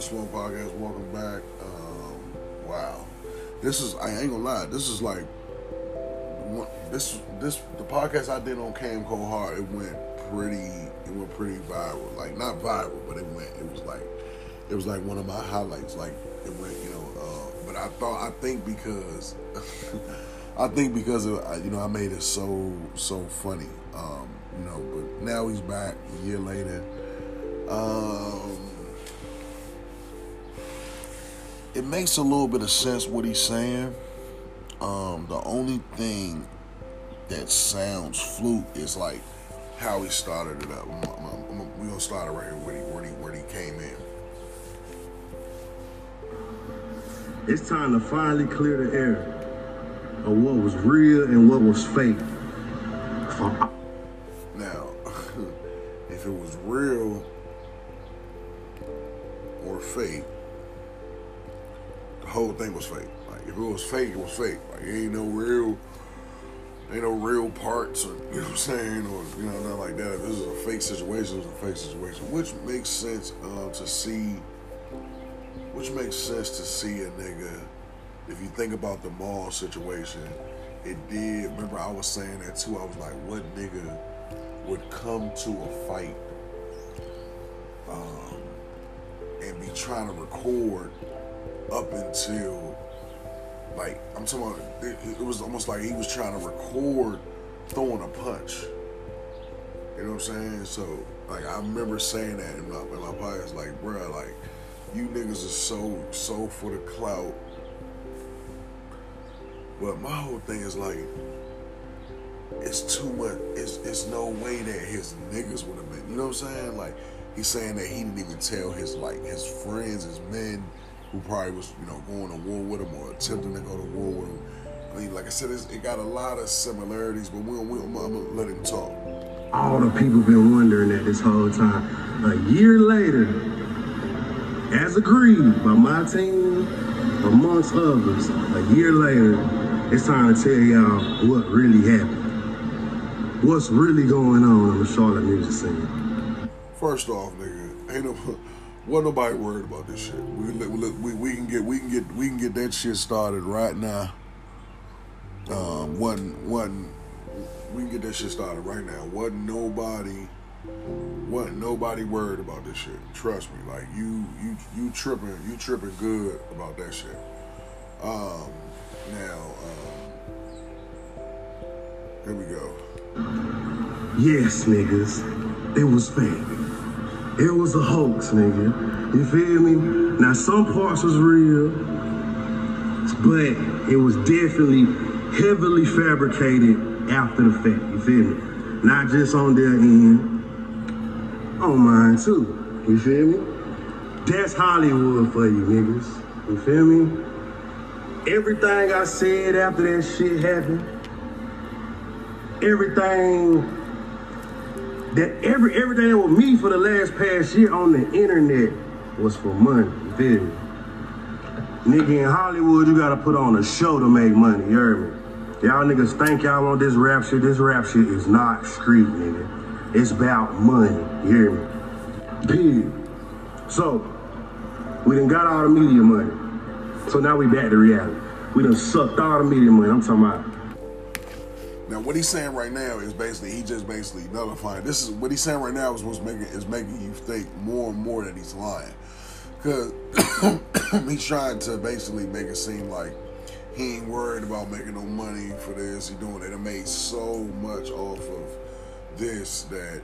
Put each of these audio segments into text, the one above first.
Smoke Podcast. Welcome back. Um, wow, this is I ain't gonna lie. This is like this this the podcast I did on Cam Coldheart. It went pretty. It went pretty viral. Like not viral, but it went. It was like it was like one of my highlights. Like it went. You know. Uh, but I thought I think because I think because of you know I made it so so funny. Um, you know, but now he's back a year later. Um, it makes a little bit of sense what he's saying. Um, the only thing that sounds fluke is like how he started it up. We're gonna start it right here where he, where he, where he came in. It's time to finally clear the air of what was real and what was fake. Fake. Like ain't no real, ain't no real parts, or you know what I'm saying, or you know nothing like that. If this is a fake situation, it's a fake situation, which makes sense uh, to see. Which makes sense to see a nigga. If you think about the mall situation, it did. Remember, I was saying that too. I was like, what nigga would come to a fight um, and be trying to record up until like I'm talking about it, it, was almost like he was trying to record throwing a punch. You know what I'm saying? So like I remember saying that in my, in my podcast, like, bro, like you niggas are so so for the clout. But my whole thing is like it's too much. It's it's no way that his niggas would have been. You know what I'm saying? Like he's saying that he didn't even tell his like his friends, his men, who probably was you know going to war with him or attempting to go to war with him. I mean, like I said, it got a lot of similarities, but we'll, we'll, gonna let him talk. All the people been wondering that this whole time. A year later, as agreed by my team, amongst others, a year later, it's time to tell y'all what really happened what's really going on in the Charlotte music scene? First off, nigga, ain't no, what nobody worried about this shit. We, we, we, we can get we can get we can get that shit started right now. Um, one one, we can get that shit started right now. Wasn't nobody, wasn't nobody worried about this shit. Trust me, like you you you tripping you tripping good about that shit. Um, now, um, here we go. Yes, niggas. It was fake. It was a hoax, nigga. You feel me? Now, some parts was real, but it was definitely heavily fabricated after the fact. You feel me? Not just on their end, on mine too. You feel me? That's Hollywood for you, niggas. You feel me? Everything I said after that shit happened, everything that every everything with me for the last past year on the internet was for money. You feel me? Nigga in Hollywood, you gotta put on a show to make money, you heard me? Y'all niggas think y'all want this rap shit. This rap shit is not street, nigga. It's about money, you hear me? Period. So, we done got all the media money. So now we back to reality. We done sucked all the media money. I'm talking about now, what he's saying right now is basically he just basically nullifying. This is what he's saying right now is what's making is making you think more and more that he's lying, because he's trying to basically make it seem like he ain't worried about making no money for this. He doing it and made so much off of this that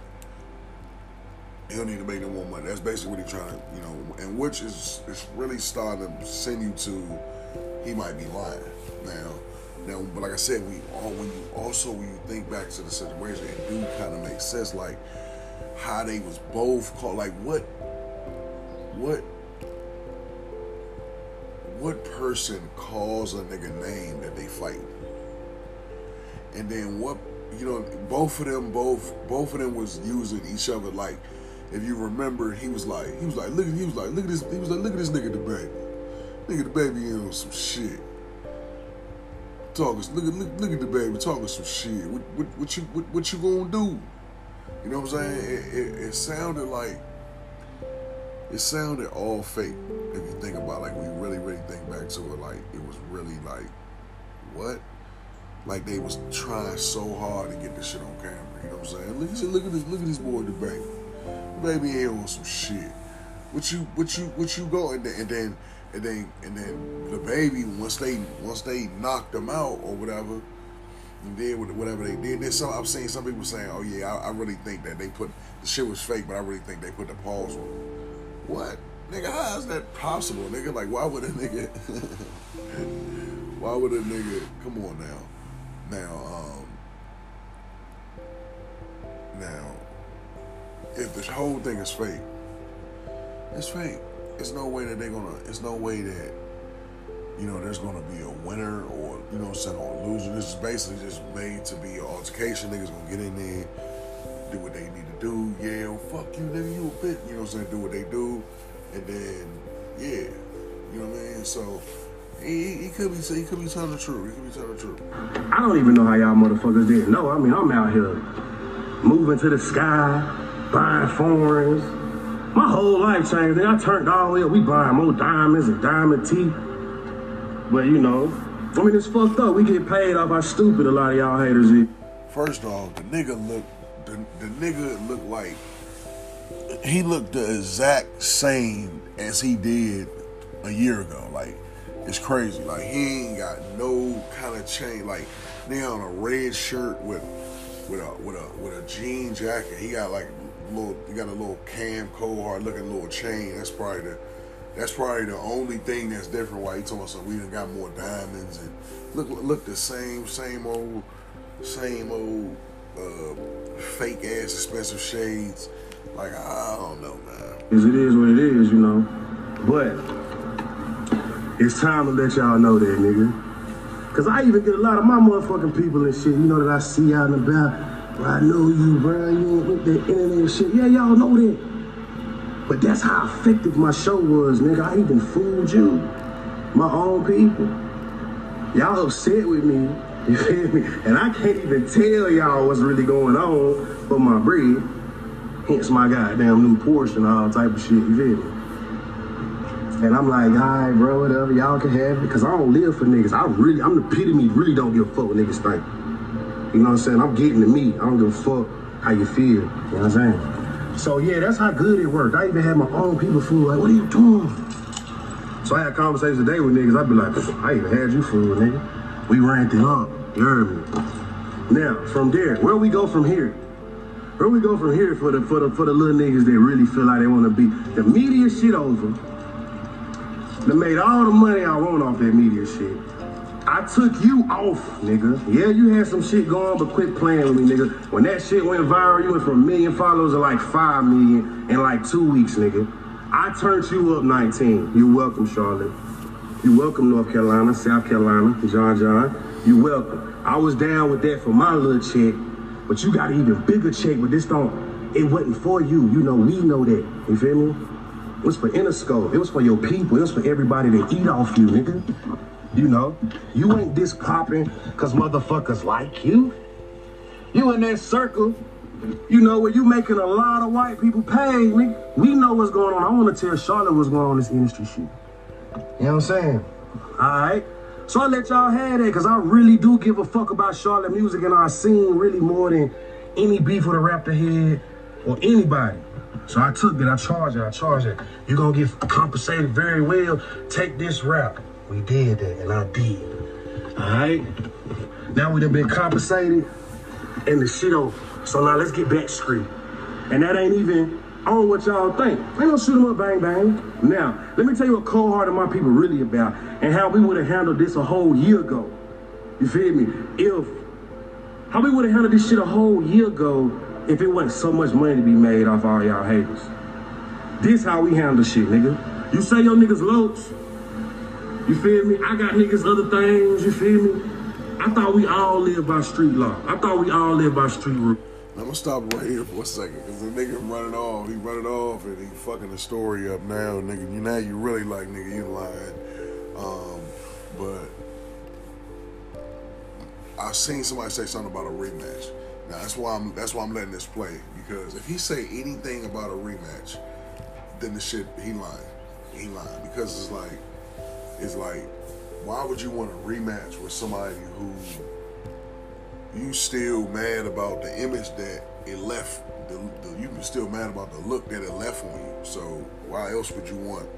he don't need to make no more money. That's basically what he's trying to, you know, and which is is really starting to send you to he might be lying now now, but like I said, we all when you also when you think back to the situation, it do kind of make sense. Like how they was both called. Like what, what, what person calls a nigga name that they fight, and then what you know, both of them, both both of them was using each other. Like if you remember, he was like, he was like, look, he was like, look at this, he was like, look at this nigga DaBaby, nigga DaBaby in on some shit talking. Look at look, look at DaBaby talking some shit. What what, what you what, what, you gonna do? You know what I'm saying? It, it, it sounded like it sounded all fake. If you think about it, like we really, really think back to it, like it was really like what? Like they was trying so hard to get this shit on camera. You know what I'm saying? Look at look at this look at this boy DaBaby. The baby here on some shit. What you what you what you go and then and then and then and then DaBaby once they once they knocked them out or whatever and did whatever they did. There's some I've seen some people saying, "Oh yeah, I, I really think that they put the shit was fake, but I really think they put the pause on." What, nigga? How is that possible, nigga? Like, why would a nigga? why would a nigga? Come on now, now, um, now, if this whole thing is fake, it's fake. It's no way that they're gonna. It's no way that you know, there's gonna be a winner or you know, saying or a loser. This is basically just made to be an altercation. Niggas gonna get in there, do what they need to do. Yeah, fuck you, nigga, you a bitch. You know what I'm saying? Do what they do, and then yeah, you know what I mean. So. He, he could be he could be telling the truth. He could be telling the truth. I don't even know how y'all motherfuckers did. No, I mean I'm out here moving to the sky, buying foreigns. My whole life changed. I turned all up. We buying more diamonds and diamond teeth. But you know, I mean, it's fucked up. We get paid off how stupid a lot of y'all haters is. First off, the nigga look, the, the nigga looked like he looked the exact same as he did a year ago. Like it's crazy. Like he ain't got no kind of change. Like they on a red shirt with with a with a with a jean jacket. He got like little. He got a little Cam Coldheart looking little chain. That's probably the that's probably the only thing that's different. Why he told us we done got more diamonds and look look the same same old same old uh, fake ass expensive shades. Like I don't know, man. It is what it is, you know. But it's time to let y'all know that, nigga. Cause I even get a lot of my motherfucking people and shit, you know, that I see out and about. I know you, bro. You ain't with that internet shit. Yeah, y'all know that. But that's how effective my show was, nigga. I even fooled you, my own people. Y'all upset with me, you feel me? And I can't even tell y'all what's really going on for my breed. Hence my goddamn new portion, all type of shit, you feel me? And I'm like, all right, bro, whatever, y'all can have it. Cause I don't live for niggas. I really, I'm the epitome, really don't give a fuck what niggas think. You know what I'm saying? I'm getting to me. I don't give a fuck how you feel. You know what I'm saying? So yeah, that's how good it worked. I even had my own people fool like, what are you doing? So I had conversations today with niggas. I'd be like, I even had you fool, nigga. We ranked it up. You heard me? Now, from there, where we go from here? Where we go from here for the for the for the little niggas that really feel like they want to be the media shit over. They made all the money I want off that media shit. I took you off, nigga. Yeah, you had some shit going, but quit playing with me, nigga. When that shit went viral, you went from a million followers to like five million in like two weeks, nigga. I turned you up 19. You welcome, Charlotte. You welcome, North Carolina, South Carolina, John John. You welcome. I was down with that for my little check, but you got an even bigger check, but this don't, it wasn't for you. You know, we know that. You feel me? It was for Interscope. It was for your people. It was for everybody to eat off you, nigga. You know, you ain't this popping because motherfuckers like you. You in that circle, you know, where you making a lot of white people pay, me. We know what's going on. I want to tell Charlotte what's going on in this industry shit. You know what I'm saying? All right. So I let y'all have that because I really do give a fuck about Charlotte music and our scene really more than any beef with a rapper head or anybody. So I took it. I charged it, I charged it. You're going to get compensated very well. Take this rap. We did that, and I did. All right? Now we done been compensated, and the shit over. So now let's get back straight. And that ain't even on what y'all think. Ain't gonna shoot them up, bang, bang. Now, let me tell you what cold hearted my people really about, and how we would have handled this a whole year ago. You feel me? If, how we would have handled this shit a whole year ago if it wasn't so much money to be made off all y'all haters. This how we handle shit, nigga. You say your niggas loads. You feel me? I got niggas other things, you feel me? I thought we all live by street law. I thought we all live by street rule. I'm gonna stop right here for a second because the nigga running off. He running off and he fucking the story up now, nigga. You now you really like nigga, you lying. Um, but I've seen somebody say something about a rematch. Now that's why I'm that's why I'm letting this play because if he say anything about a rematch, then the shit he lying. He lying because it's like it's like why would you want to rematch with somebody who you still mad about the image that it left the, the you still mad about the look that it left on you. So why else would you want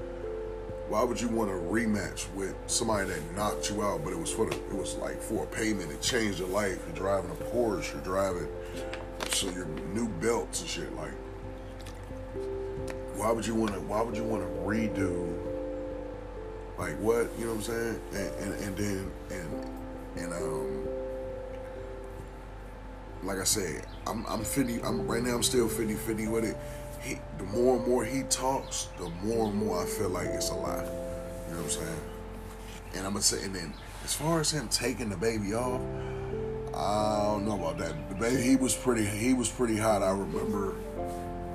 why would you want to rematch with somebody that knocked you out, but it was for the, it was like for a payment, it changed your life. You're driving a Porsche, you're driving so your new belts and shit. Like, why would you want to? Why would you want to redo? Like what? You know what I'm saying? And and, and then and and um. Like I said, I'm I'm 50. I'm right now. I'm still 50 50 with it he, the more and more he talks, the more and more I feel like it's a lie. You know what I'm saying? And I'm gonna say, and then as far as him taking DaBaby off, I don't know about that. DaBaby, he was pretty, he was pretty hot. I remember.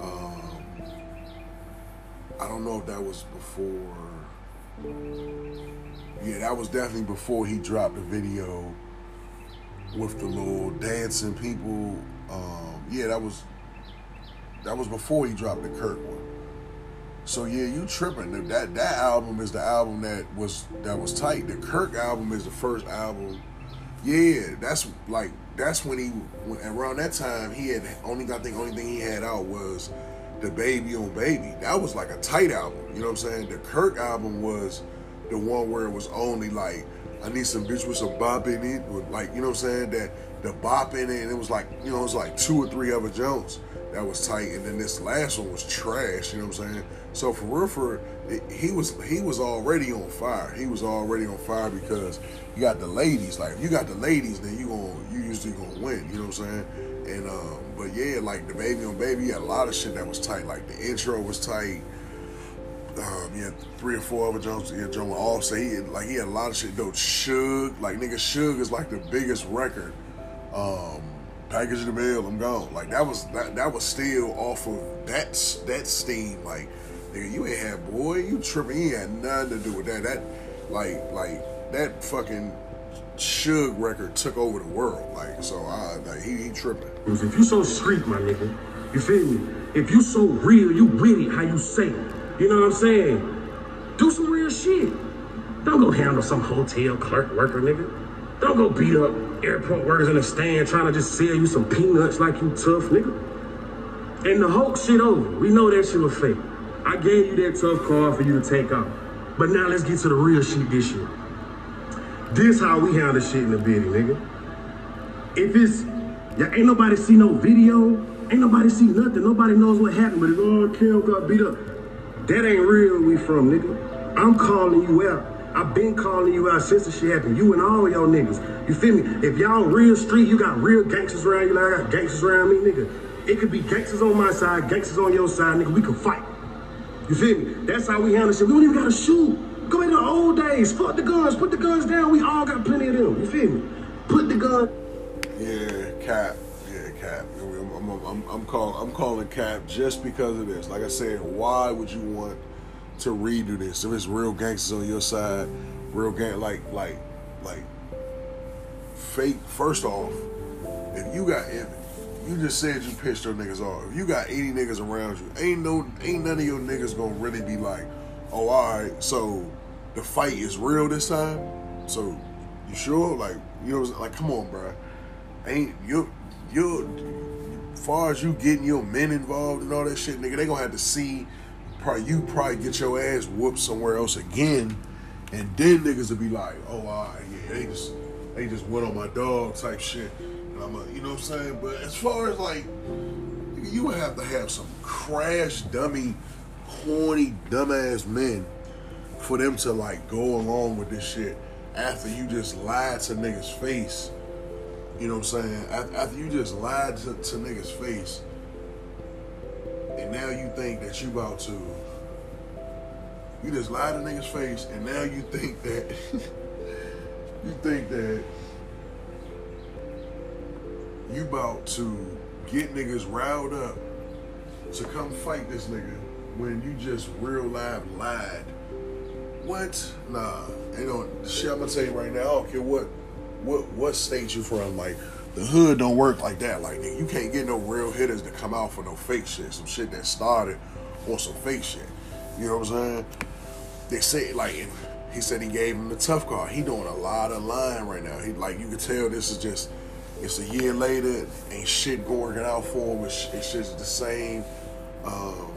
Um, I don't know if that was before. Yeah, that was definitely before he dropped the video with the little dancing people. Um, yeah, that was that was before he dropped the Kirk one. So yeah, you tripping. That that album is the album that was that was tight. The Kirk album is the first album. Yeah, that's like that's when he when, around that time he had only I think only thing he had out was the Baby on Baby. That was like a tight album. You know what I'm saying? The Kirk album was the one where it was only like I need some bitch with some bop in it, with like you know what I'm saying that the bop in it, and it was like you know it was like two or three other Jones that was tight, and then this last one was trash. You know what I'm saying? So for real, for it, he was he was already on fire. He was already on fire because you got the ladies. Like if you got the ladies, then you going you usually gonna win. You know what I'm saying? And um, but yeah, like the baby on baby, you had a lot of shit that was tight. Like the intro was tight. Um, yeah, three or four other Jones, yeah, Joe all say he had, like he had a lot of shit. Though Suge, like nigga, Suge is like the biggest record. Um, package the mail, I'm gone. Like that was that, that was still off of that that steam. Like nigga, you ain't had boy, you tripping. He had nothing to do with that. That like like that fucking Suge record took over the world. Like so, I like he, he tripping. If you so street, my nigga, you feel me? If you so real, you witty, how you say it. You know what I'm saying? Do some real shit. Don't go handle some hotel clerk worker, nigga. Don't go beat up airport workers in the stand trying to just sell you some peanuts like you tough, nigga. And the Hulk shit over. We know that shit was fake. I gave you that tough card for you to take off. But now let's get to the real shit this year. This how we handle shit in the video, nigga. If it's, yeah, ain't nobody see no video, ain't nobody see nothing, nobody knows what happened, but it's, oh, Kim got beat up. That ain't real we from, nigga. I'm calling you out. I've been calling you out since the shit happened. You and all y'all niggas. You feel me? If y'all real street, you got real gangsters around you like I got gangsters around me, nigga. It could be gangsters on my side, gangsters on your side, nigga. We can fight. You feel me? That's how we handle shit. We don't even gotta shoot. Go back to the old days. Fuck the guns. Put the guns down. We all got plenty of them. You feel me? Put the gun. Yeah, cap. Yeah, cap. I'm, I'm, I'm, I'm, calling, I'm calling cap just because of this. Like I said, why would you want to redo this. If it's real gangsters on your side, real gang like like like fake. First off, if you got if you just said you pissed your niggas off, if you got 80 niggas around you, ain't no ain't none of your niggas gonna really be like, oh alright, so the fight is real this time. So you sure? Like you know, like come on, bro. Ain't you you far as you getting your men involved and all that shit, nigga, they gonna have to see probably you probably get your ass whooped somewhere else again, and then niggas will be like, oh, all right, yeah, they just they just went on my dog type shit, and I'm a, you know what I'm saying. But as far as like, you would have to have some crash dummy, horny dumbass men for them to like go along with this shit after you just lied to niggas face. You know what I'm saying? After you just lied to, to niggas face and now you think that you about to you just lied to niggas face and now you think that you think that you about to get niggas riled up to come fight this nigga when you just real live lied. What? Nah. Ain't no shit I'm gonna tell you right now, I don't care what what what state you from, like the hood don't work like that. Like you can't get no real hitters to come out for no fake shit. Some shit that started on some fake shit. You know what I'm saying? They say like he said he gave him the tough card. He doing a lot of lying right now. He like you can tell this is just it's a year later, ain't shit working out for him. It's, it's just the same. Um,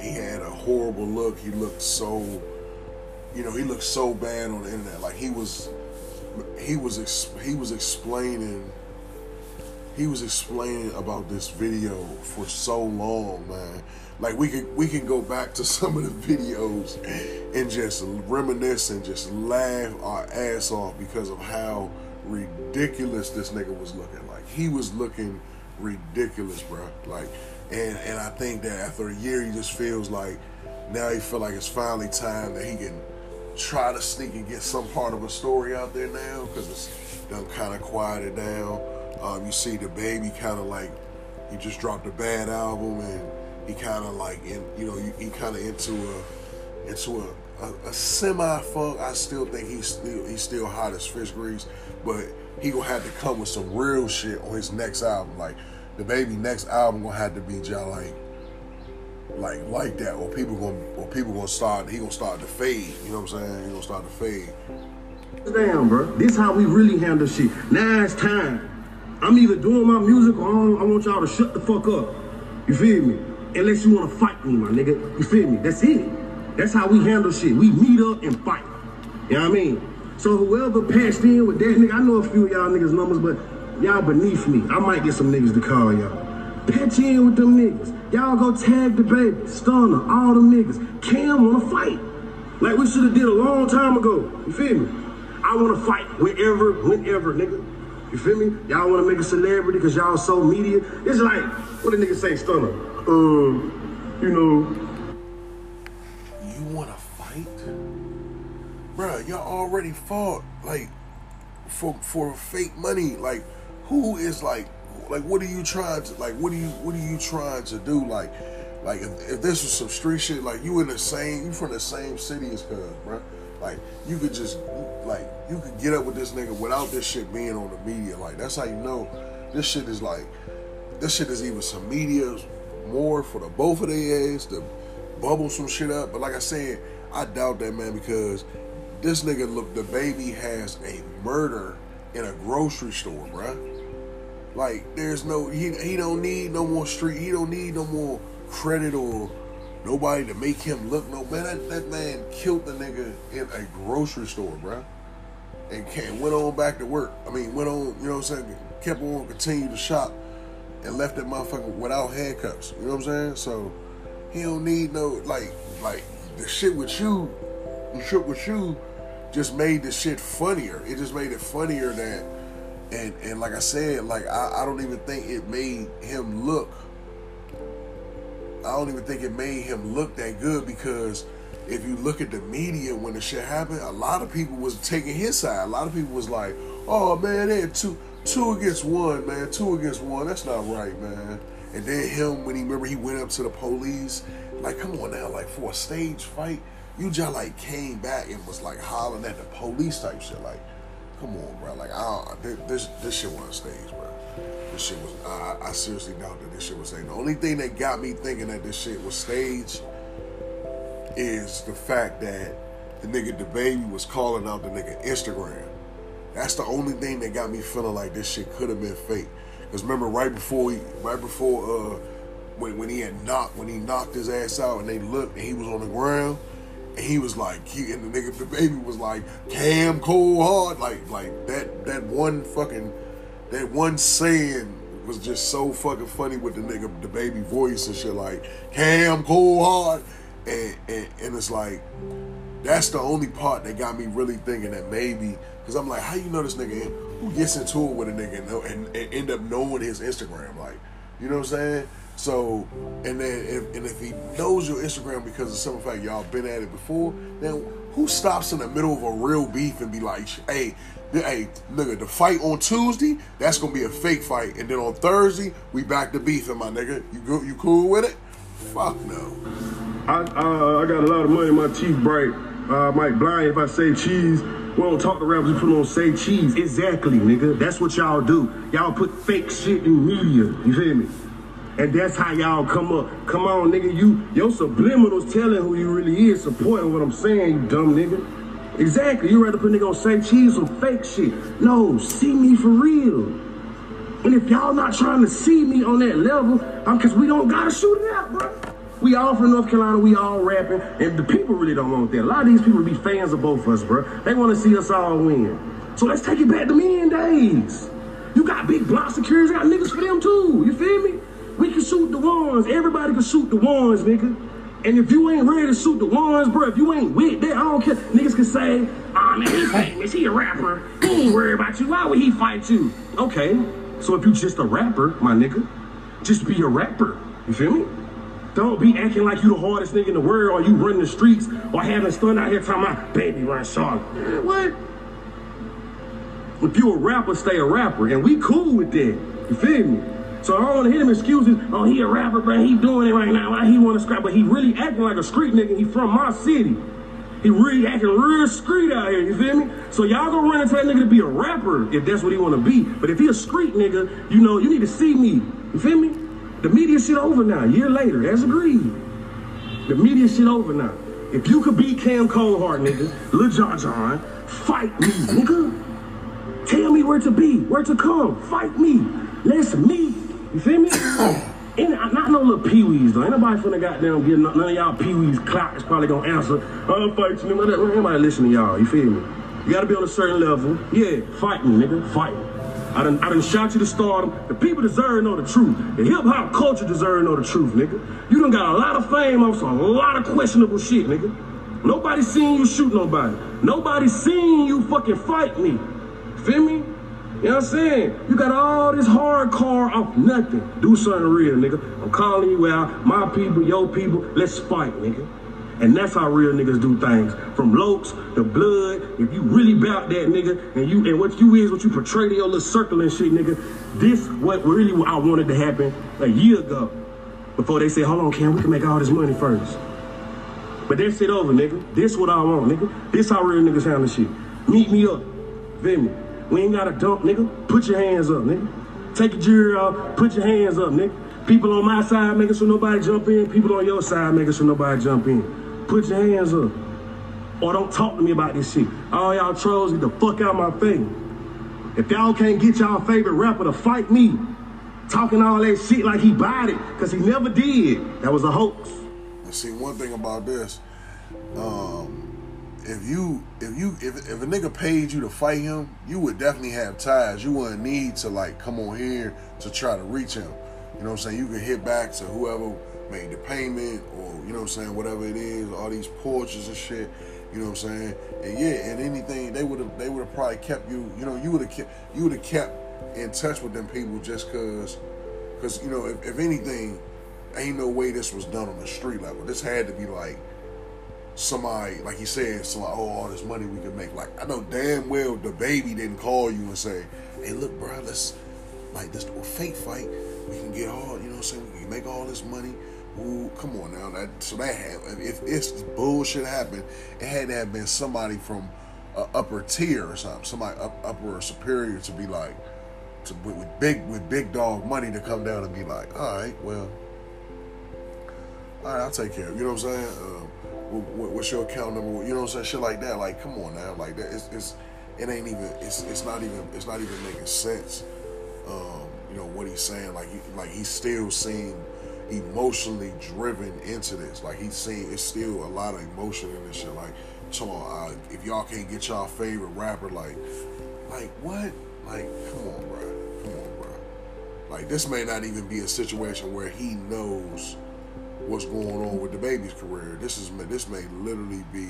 he had a horrible look. He looked so, you know, he looked so bad on the internet. Like he was, he was, he was explaining, he was explaining about this video for so long, man. Like we could, we can go back to some of the videos and just reminisce and just laugh our ass off because of how ridiculous this nigga was looking. Like he was looking ridiculous, bro. Like, and and I think that after a year, he just feels like now he feel like it's finally time that he can try to sneak and get some part of a story out there now because it's done kind of quieted down. Um, you see DaBaby kind of like he just dropped a bad album and he kind of like in you know he kind of into a into a a, a semi funk. I still think he's still he's still hot as fish grease, but he gonna have to come with some real shit on his next album. Like DaBaby next album gonna have to be just like like like that, or people gonna or people gonna start he gonna start to fade. You know what I'm saying? He gonna start to fade. Damn, bro. This how we really handle shit. Now it's time. I'm either doing my music or I want y'all to shut the fuck up. You feel me? Unless you wanna fight me, my nigga. You feel me? That's it. That's how we handle shit. We meet up and fight. You know what I mean? So whoever passed in with that nigga, I know a few of y'all niggas numbers, but y'all beneath me. I might get some niggas to call y'all. Patch in with them niggas. Y'all go tag the baby, Stunna, all them niggas. Cam wanna fight. Like we should have did a long time ago. You feel me? I wanna fight whenever, whenever, nigga. You feel me? Y'all wanna make a celebrity because y'all so media. It's like, what the nigga say, Stunna? Um, you know, You wanna fight? bruh, y'all already fought like for for fake money. Like, who is like, like, what are you trying to like? What are you what are you trying to do? Like, like if, if this was some street shit, like you in the same, you from the same city as Cuz, bro Like you could just like you could get up with this nigga without this shit being on the media. Like that's how you know this shit is like this shit is even some media more for the both of their ass to bubble some shit up. But like I said, I doubt that man because this nigga look, DaBaby has a murder in a grocery store, bruh. Like, there's no, he, he don't need no more street, he don't need no more credit or nobody to make him look no man. That, that man killed the nigga in a grocery store, bruh. And came, went on back to work. I mean, went on, you know what I'm saying, kept on, continued to shop and left that motherfucker without handcuffs. You know what I'm saying? So he don't need no like like the shit with you, the shit with you just made the shit funnier. It just made it funnier that, and and like I said, like I, I don't even think it made him look. I don't even think it made him look that good because if you look at the media when the shit happened, a lot of people was taking his side. A lot of people was like, "Oh man, they had two two against one, man, two against one. That's not right, man." And then him when he remember he went up to the police, like, "Come on now, like for a stage fight." you just like came back and was like hollering at the police type shit. Like, come on, bro. Like, I this this shit wasn't staged, bro. This shit was. I, I seriously doubt that this shit was staged. The only thing that got me thinking that this shit was staged is the fact that the nigga DaBaby was calling out the nigga Instagram. That's the only thing that got me feeling like this shit could have been fake. Cause remember right before he, right before uh when when he had knocked when he knocked his ass out and they looked and he was on the ground and he was like, he and the nigga, DaBaby was like, Cam Coldheart, like like that that one fucking that one saying was just so fucking funny with the nigga, DaBaby voice and shit, like Cam Coldheart, and and, and it's like that's the only part that got me really thinking that maybe because I'm like, how you know this nigga? Who gets into it with a nigga and, and, and end up knowing his Instagram? Like, you know what I'm saying? So, and then if, and if he knows your Instagram because of some fact y'all been at it before, then who stops in the middle of a real beef and be like, hey, hey, nigga, the fight on Tuesday, that's gonna be a fake fight, and then on Thursday we back to beefing, my nigga. You go, you cool with it? Fuck no. I uh, I got a lot of money. My teeth bright. Uh, might blind if I say cheese. We don't talk to rappers. We put on say cheese. Exactly, nigga. That's what y'all do. Y'all put fake shit in media. You feel me? And that's how y'all come up. Come on, nigga. You your subliminals telling who you really is, supporting what I'm saying, you dumb nigga. Exactly. You rather put nigga on say cheese some fake shit. No, see me for real. And if y'all not trying to see me on that level, I'm cause we don't gotta shoot it out, bro. We all from North Carolina, we all rapping, and the people really don't want that. A lot of these people be fans of both of us, bro. They want to see us all win. So let's take it back to men days. You got big block securities, got niggas for them too. You feel me? We can shoot the ones. Everybody can shoot the ones, nigga. And if you ain't ready to shoot the ones, bro, if you ain't with that, I don't care. Niggas can say, ah, oh, man, he famous. He a rapper. He ain't worried about you. Why would he fight you? Okay. So if you just a rapper, my nigga, just be a rapper. You feel me? Don't be acting like you the hardest nigga in the world or you running the streets or having stun out here talking about baby run Charlotte. What? If you a rapper, stay a rapper. And we cool with that. You feel me? So I don't want to hear them excuses. Oh, he a rapper, but he doing it right now. Why he want to scrap? But he really acting like a street nigga. He from my city. He really acting real street out here. You feel me? So y'all gonna run into that nigga to be a rapper if that's what he want to be. But if he a street nigga, you know, you need to see me. You feel me? The media shit over now. A year later, as agreed. The media shit over now. If you could beat Cam Coldheart, nigga, Lil John, fight me, nigga. Tell me where to be, where to come. Fight me. Let's meet. You feel me? And not no little peewees though. Ain't nobody finna goddamn get none of y'all peewees clock is probably gonna answer. I'll fight you. Nigga. Ain't listen to y'all. You feel me? You gotta be on a certain level. Yeah, fighting, nigga. fighting. me. I done, I done shot you to stardom. The people deserve to know the truth. The hip hop culture deserve to know the truth, nigga. You done got a lot of fame off some a lot of questionable shit, nigga. Nobody seen you shoot nobody. Nobody seen you fucking fight me. Feel me? You know what I'm saying? You got all this hardcore off nothing. Do something real, nigga. I'm calling you out. My people, your people, let's fight, nigga. And that's how real niggas do things. From looks to blood. If you really bout that, nigga, and you and what you is, what you portray to your little circle and shit, nigga, this what really what I wanted to happen a year ago. Before they said, hold on, Cam, we can make all this money first. But that's it over, nigga. This what I want, nigga. This how real niggas handle shit. Meet me up. Feel me? We ain't got to dump, nigga. Put your hands up, nigga. Take your jury off. Put your hands up, nigga. People on my side making sure nobody jump in. People on your side making sure nobody jump in. Put your hands up. Or don't talk to me about this shit. All y'all trolls get the fuck out my face. If y'all can't get y'all favorite rapper to fight me, talking all that shit like he bought it, because he never did. That was a hoax. See, one thing about this, um, if you if you if, if a nigga paid you to fight him, you would definitely have ties. You wouldn't need to like come on here to try to reach him. You know what I'm saying? You can hit back to whoever made the payment or you know what I'm saying, whatever it is, all these porches and shit. You know what I'm saying? And yeah, and anything they would have they would have probably kept you. You know, you would have kept you would have kept in touch with them people just cause, cause you know if, if anything, ain't no way this was done on the street level. This had to be like somebody, like he said, so like, oh, all this money we can make. Like, I know damn well DaBaby didn't call you and say, hey, look, bro, let's, like, this fake fight, we can get all, you know what I'm saying, we can make all this money. Ooh, come on now. That, so that if it's bullshit happened, it had to have been somebody from uh, upper tier or something, somebody up, upper or superior to be like, to, with, with big with big dog money to come down and be like, all right, well, all right, I'll take care of. You know what I'm saying? Uh, what's your account number? You know what I'm saying? Shit like that. Like, come on now. Like that. It's, it's it ain't even. It's it's not even. It's not even making sense. Um, you know what he's saying. Like he, like he's still seeing emotionally driven into this. Like he's seeing it's still a lot of emotion in this shit. Like, come on, if y'all can't get y'all favorite rapper, like, like what? Like, come on, bro. Come on, bro. Like this may not even be a situation where he knows what's going on with DaBaby's career. This is this may literally be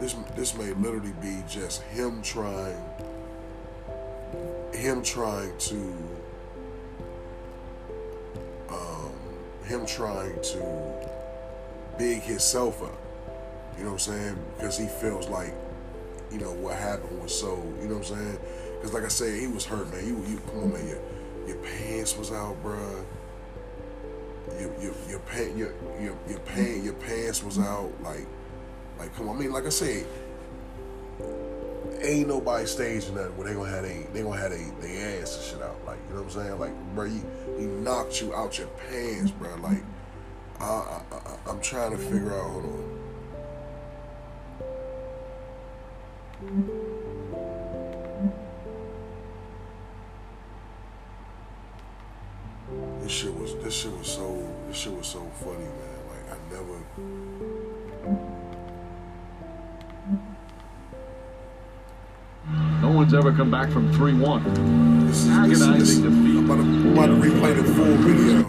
this this may literally be just him trying him trying to um, him trying to big himself up. You know what I'm saying? Because he feels like you know what happened was so. You know what I'm saying? Because like I said, he was hurt, man. You, you come on, man. Your your pants was out, bruh your your your pant your your your pant your pants was out like like come on I mean like I said ain't nobody staging nothing where they gonna have they they gonna have they, they ass and shit out. Like you know what I'm saying? Like bro, he, he knocked you out your pants, bro. Like I, I, I I'm trying to figure out. Hold on. Back from 3-1. this is Agonizing this, defeat. I'm about, to, I'm about to replay the full video.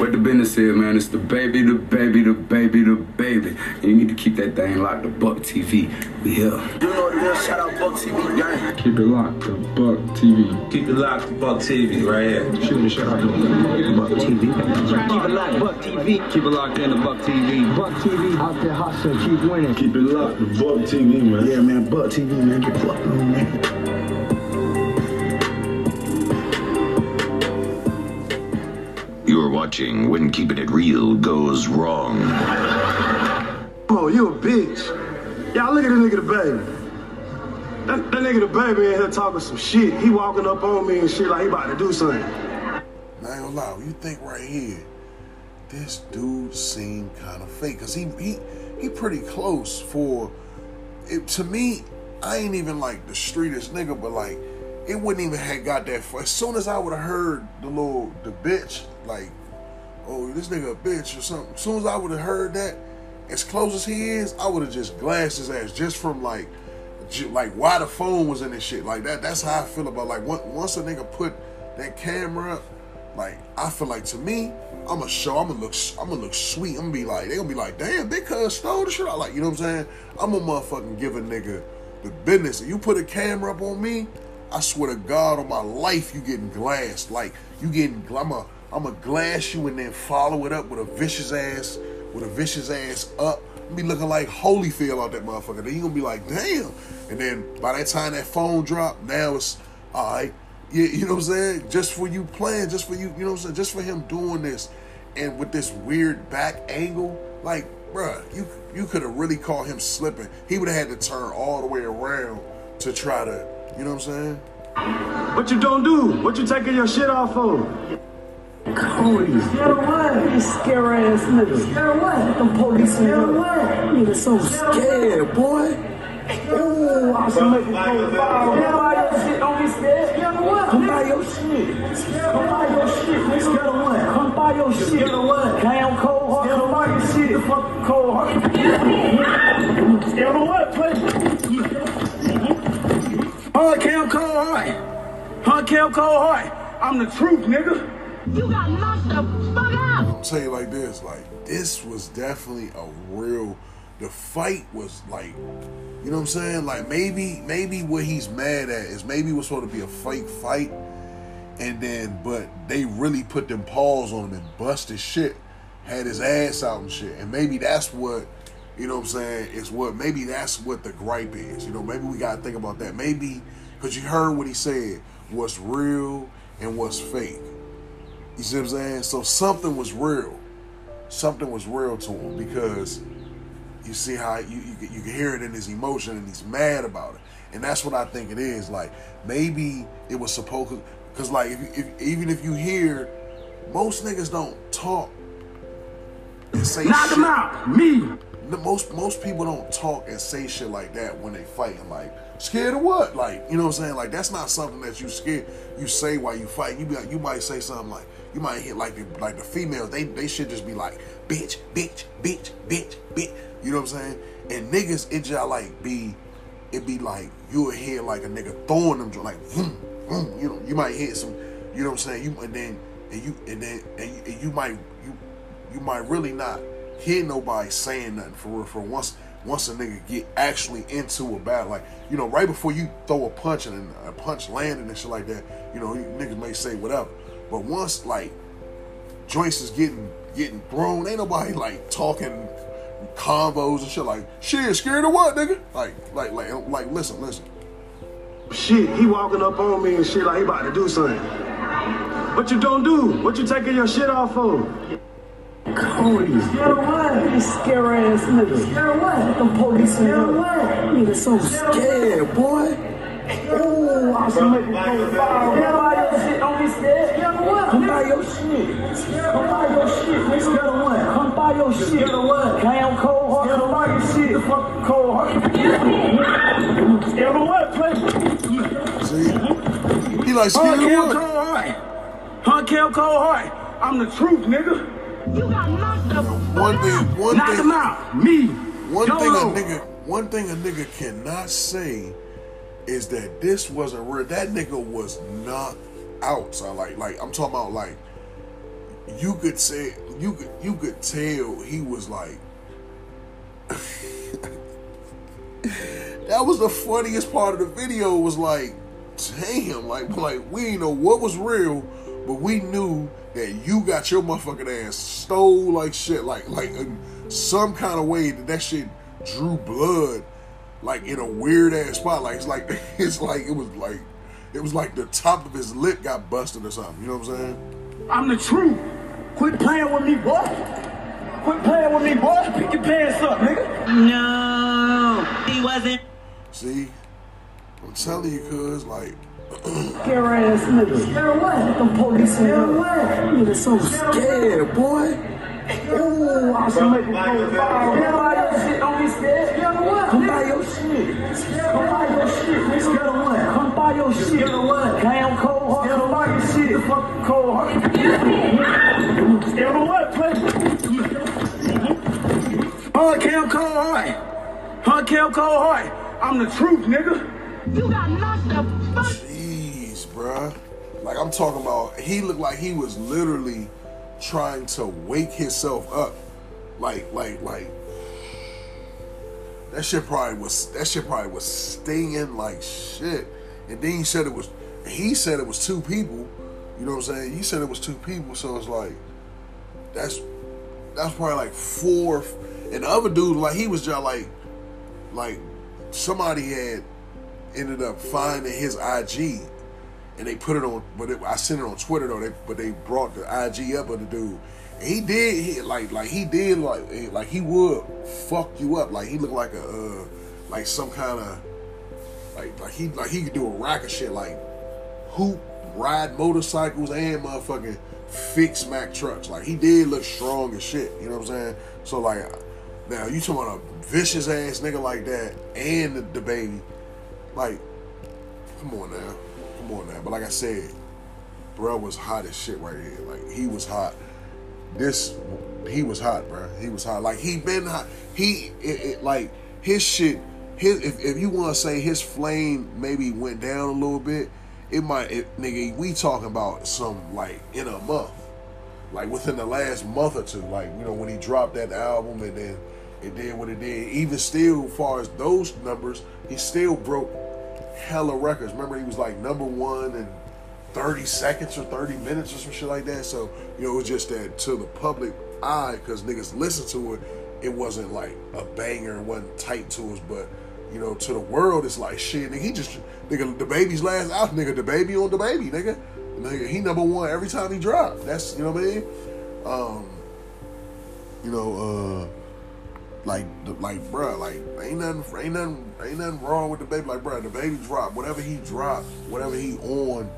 What the business is, man, it's DaBaby, the baby, DaBaby, the baby. And you need to keep that thing locked, the Buck TV. We here. You know what it is? Shout out Buck TV, gang. Keep it locked to Buck TV. Keep it locked, to Buck TV, right here. Shoot a shout out to Buck TV. Keep it locked, Buck TV. Keep it locked in to Buck TV. Buck TV out there hustling, keep winning. Keep it locked, to Buck TV, man. Yeah, man, Buck TV, man. Get fucked on, man. You're watching When Keeping It Real Goes Wrong. Oh, you a bitch. Y'all look at this nigga DaBaby. That, that nigga DaBaby in here talking some shit. He walking up on me and shit like he about to do something. Now, I ain't gonna lie, you think right here, this dude seemed kind of fake. Cause he he he pretty close for it to me, I ain't even like the streetest nigga, but like it wouldn't even have got that far. As soon as I would have heard the little the bitch, like, oh, this nigga a bitch or something. As soon as I would have heard that, as close as he is, I would have just glassed his ass just from like like why the phone was in this shit. Like that that's how I feel about like once a nigga put that camera up, like I feel like to me, I'ma show, I'ma look I'ma look sweet. I'm gonna be like, they gonna be like, damn, big cuz stole the shit out. Like, you know what I'm saying? I'm gonna motherfucking give a nigga the business. If you put a camera up on me, I swear to God on my life, you getting glassed. Like you getting I'm a I'm a glass you and then follow it up with a vicious ass, with a vicious ass up. Be looking like Holyfield out that motherfucker. Then you gonna be like, damn. And then by that time that phone drop, now it's all right. You, you know what I'm saying? Just for you playing, just for you, you know what I'm saying? Just for him doing this and with this weird back angle, like, bruh, you you could have really caught him slipping. He would have had to turn all the way around to try to, you know what I'm saying? What you don't do? What you taking your shit off for? Cody. Scared of what? You scare ass nigga. Scared of what? Them police scared of what? Nigga so scared, boy. Ooh, I should make it go viral. Come buy your shit, don't be scared. Scared of what? Come buy your shit. Come buy your shit. nigga. Scared of what? Come buy your shit. Scared of what? Cam cold heart. Come buy your shit. Fuck cold heart. Scared of what? Play. Hard Cam cold heart. Hard Cam cold heart. I'm the truth, nigga. You got knocked the fuck out. I'll tell you like this, like this was definitely a real. The fight was like, you know what I'm saying? Like maybe, maybe what he's mad at is maybe it was supposed to be a fake fight, and then but they really put them paws on him and busted shit, had his ass out and shit, and maybe that's what. You know what I'm saying? It's what maybe that's what the gripe is. You know, maybe we gotta think about that. Maybe because you heard what he said, what's real and what's fake. You see what I'm saying? So something was real. Something was real to him because you see how you, you you can hear it in his emotion and he's mad about it. And that's what I think it is. Like maybe it was supposed because like if, if even if you hear most niggas don't talk and say Knock him out. Me. Most most people don't talk and say shit like that when they fighting. Like scared of what? Like you know what I'm saying? Like that's not something that you scared. You say while you fight. You be like, you might say something like you might hit like the like the females. They they should just be like bitch bitch bitch bitch bitch. You know what I'm saying? And niggas it just like be it be like you'll hear like a nigga throwing them like vroom, vroom, you know you might hit some you know what I'm saying you and then and you and then and you, and you might you you might really not hear nobody saying nothing for real. For once, once a nigga get actually into a battle, like you know, right before you throw a punch and a punch landing and shit like that, you know, niggas may say whatever. But once like joints is getting getting thrown, ain't nobody like talking convos and shit like shit. Scared of what, nigga? Like like like like listen, listen. Shit, he walking up on me and shit like he about to do something. What you don't do? What you taking your shit off for? Cody. Scared of what? You scare ass nigga. Scared of what? Them police scared of what? Nigga so scared, boy. Oh, I should make you go fire. Come buy your shit, don't be scared. Scared of what? Come buy your shit. Come buy your shit. Nigga scared of what? Come buy your shit. Scared of what? Cam cold heart. Come buy your shit. The fuck cold heart. Scared of what? Play. See? He like scared Hard of Cam what? Cold Heart. Hard Cam Cold Heart. I'm the truth, nigga. You got knocked the One thing, one Knock thing, him out. Me. one thing a nigga, one thing a nigga cannot say is that this wasn't real. That nigga was knocked out. So like, like I'm talking about like you could say you could you could tell he was like that was the funniest part of the video was like damn like like we didn't know what was real but we knew that you got your motherfucking ass stole like shit like like in some kind of way that that shit drew blood like in a weird ass spot like it's like it's like it was like it was like the top of his lip got busted or something you know what i'm saying I'm the truth. Quit playing with me, boy. Quit playing with me, boy. Pick your pants up, nigga. No, he wasn't. see i'm telling you cuz like Scare ass nigga. Scared of what? Them police scared of what? Nigga so scared, boy. Oh, I should make go fire. Come buy your shit, don't be scared. Of what? Come buy your shit. Come buy your shit. Nigga scared of what? Come buy your shit. Scared of what? Cam cold heart. Come buy your shit. The fuck cold heart. Scared of what? Play. Hard Cam Coldheart. Hard Cam Coldheart. I'm the truth, nigga. You got knocked the fuck bruh. Like I'm talking about, he looked like he was literally trying to wake himself up. Like, like, like. That shit probably was. That shit probably was stinging like shit. And then he said it was. He said it was two people. You know what I'm saying? He said it was two people. So it's like, that's that's probably like four. And the other dude, like he was just like, like somebody had ended up finding his IG, and they put it on. But it, I sent it on Twitter though. They, but they brought the IG up of the dude. And he did he, like like he did like eh, like he would fuck you up. Like he looked like a uh, like some kind of like like he like he could do a rack of shit like hoop ride motorcycles and motherfucking fix Mack trucks. Like he did look strong as shit. You know what I'm saying? So like now you talking about a vicious ass nigga like that and the, DaBaby. Like, come on now. Come on now. But like I said, bro was hot as shit right here. Like he was hot. This he was hot, bro. He was hot. Like he been hot. He it, it, like his shit. His if, if you want to say his flame maybe went down a little bit, it might. It, nigga, we talking about some like in a month, like within the last month or two. Like you know when he dropped that album and then it did what it did. Even still, as far as those numbers, he still broke hella records. Remember, he was like number one in 30 seconds or 30 minutes or some shit like that. So, you know, it was just that to the public eye, because niggas listen to it, it wasn't like a banger, it wasn't tight to us, but, you know, to the world, it's like shit. Nigga, he just, nigga, DaBaby's last out, nigga, the baby on the baby, nigga. Nigga, he number one every time he dropped. That's, you know what I mean? Um, you know, uh, like, like, bruh, like, ain't nothing, ain't nothing, ain't nothing wrong with DaBaby. Like, bruh, DaBaby drop, whatever he drop, whatever he on,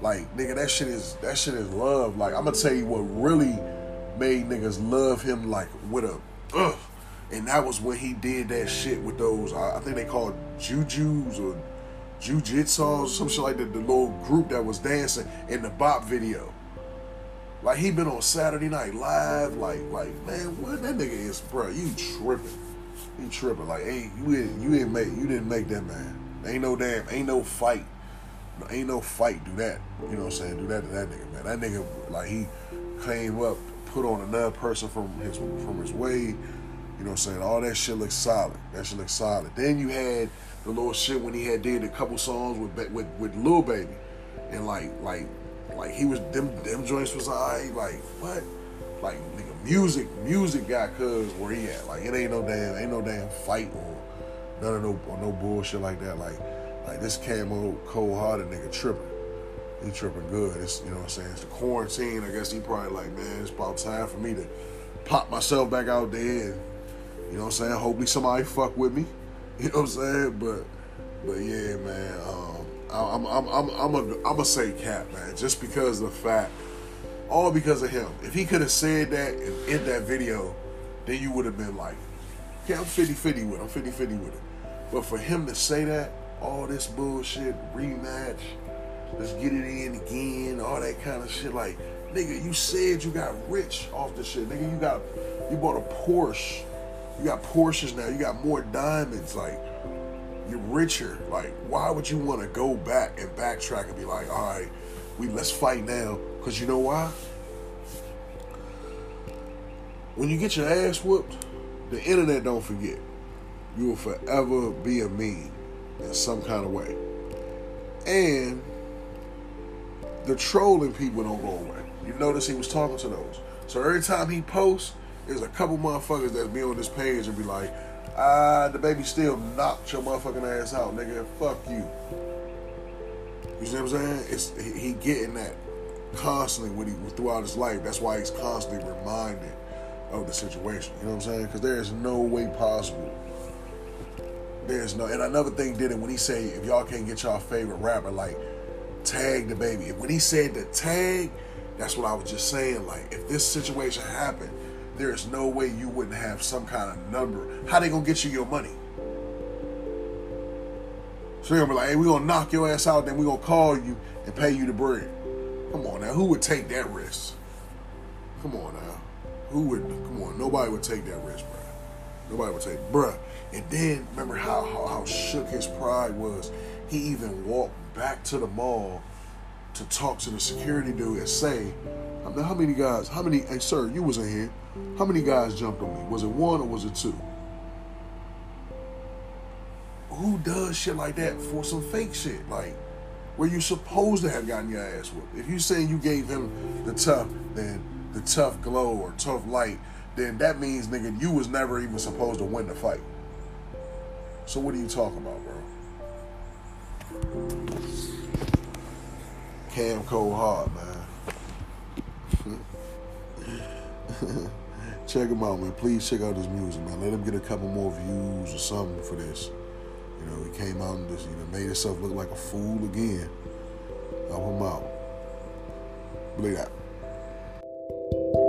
like, nigga, that shit is, that shit is love. Like, I'm gonna tell you what really made niggas love him, like, with a, ugh. And that was when he did that shit with those, I, I think they called Jujus or Jujitsu or some shit like that, the little group that was dancing in the Bop video. Like he been on Saturday Night Live, like like man, what that nigga is, bro? You tripping? You tripping? Like ain't you didn't you didn't make you didn't make that man? Ain't no damn, ain't no fight, ain't no fight. Do that, you know what I'm saying? Do that to that nigga, man. That nigga like he came up, put on another person from his from his way. You know what I'm saying? All that shit looks solid. That shit looks solid. Then you had the little shit when he had did a couple songs with with with Lil Baby, and like like like he was them them joints was alright. Like what? Like nigga, music music got cuz where he at. Like it ain't no damn ain't no damn fight or none of no or no bullshit like that. Like like this camo cold hearted nigga tripping. He tripping good. It's you know what I'm saying. It's the quarantine. I guess he probably like man. It's about time for me to pop myself back out there and you know what I'm saying, hopefully somebody fuck with me. You know what I'm saying? But but yeah, man, um I'm I'm I'm I'm a I'm gonna say cap, man, just because of the fact all because of him. If he could have said that in, in that video, then you would have been like, okay, I'm 50-50 with it. I'm 50-50 with it. But for him to say that, all this bullshit, rematch, let's get it in again, all that kind of shit, like, nigga, you said you got rich off the shit. Nigga, you got you bought a Porsche. You got Porsches now, you got more diamonds, like you're richer. Like, why would you want to go back and backtrack and be like, all right, we let's fight now? Because you know why? When you get your ass whooped, the internet don't forget. You will forever be a meme in some kind of way. And the trolling people don't go away. You notice he was talking to those. So every time he posts, there's a couple motherfuckers that be on this page and be like, ah, DaBaby still knocked your motherfucking ass out, nigga. Fuck you. You see what I'm saying? It's he, getting that constantly when he throughout his life. That's why he's constantly reminded of the situation. You know what I'm saying? Because there is no way possible. There's no, and another thing did it when he said, if y'all can't get y'all favorite rapper, like tag DaBaby. When he said the tag, that's what I was just saying. Like, if this situation happened, there is no way you wouldn't have some kind of number. How they gonna get you your money? So they're gonna be like, hey, we gonna knock your ass out, then we gonna call you and pay you the bread. Come on now, who would take that risk? Come on now. Who would come on, nobody would take that risk, bro. Nobody would take bruh. And then remember how, how how shook his pride was. He even walked back to the mall to talk to the security dude and say, I mean, how many guys, how many, hey sir, you was in here. How many guys jumped on me? Was it one or was it two? Who does shit like that for some fake shit? Like, where you supposed to have gotten your ass whooped. If you saying you gave him the tough, then the tough glow or tough light, then that means, nigga, you was never even supposed to win the fight. So what are you talking about, bro? Cam Coldheart, man. check him out, man. Please check out his music, man. Let him get a couple more views or something for this. You know, he came out and just, you know, made himself look like a fool again. Help him out. Look at.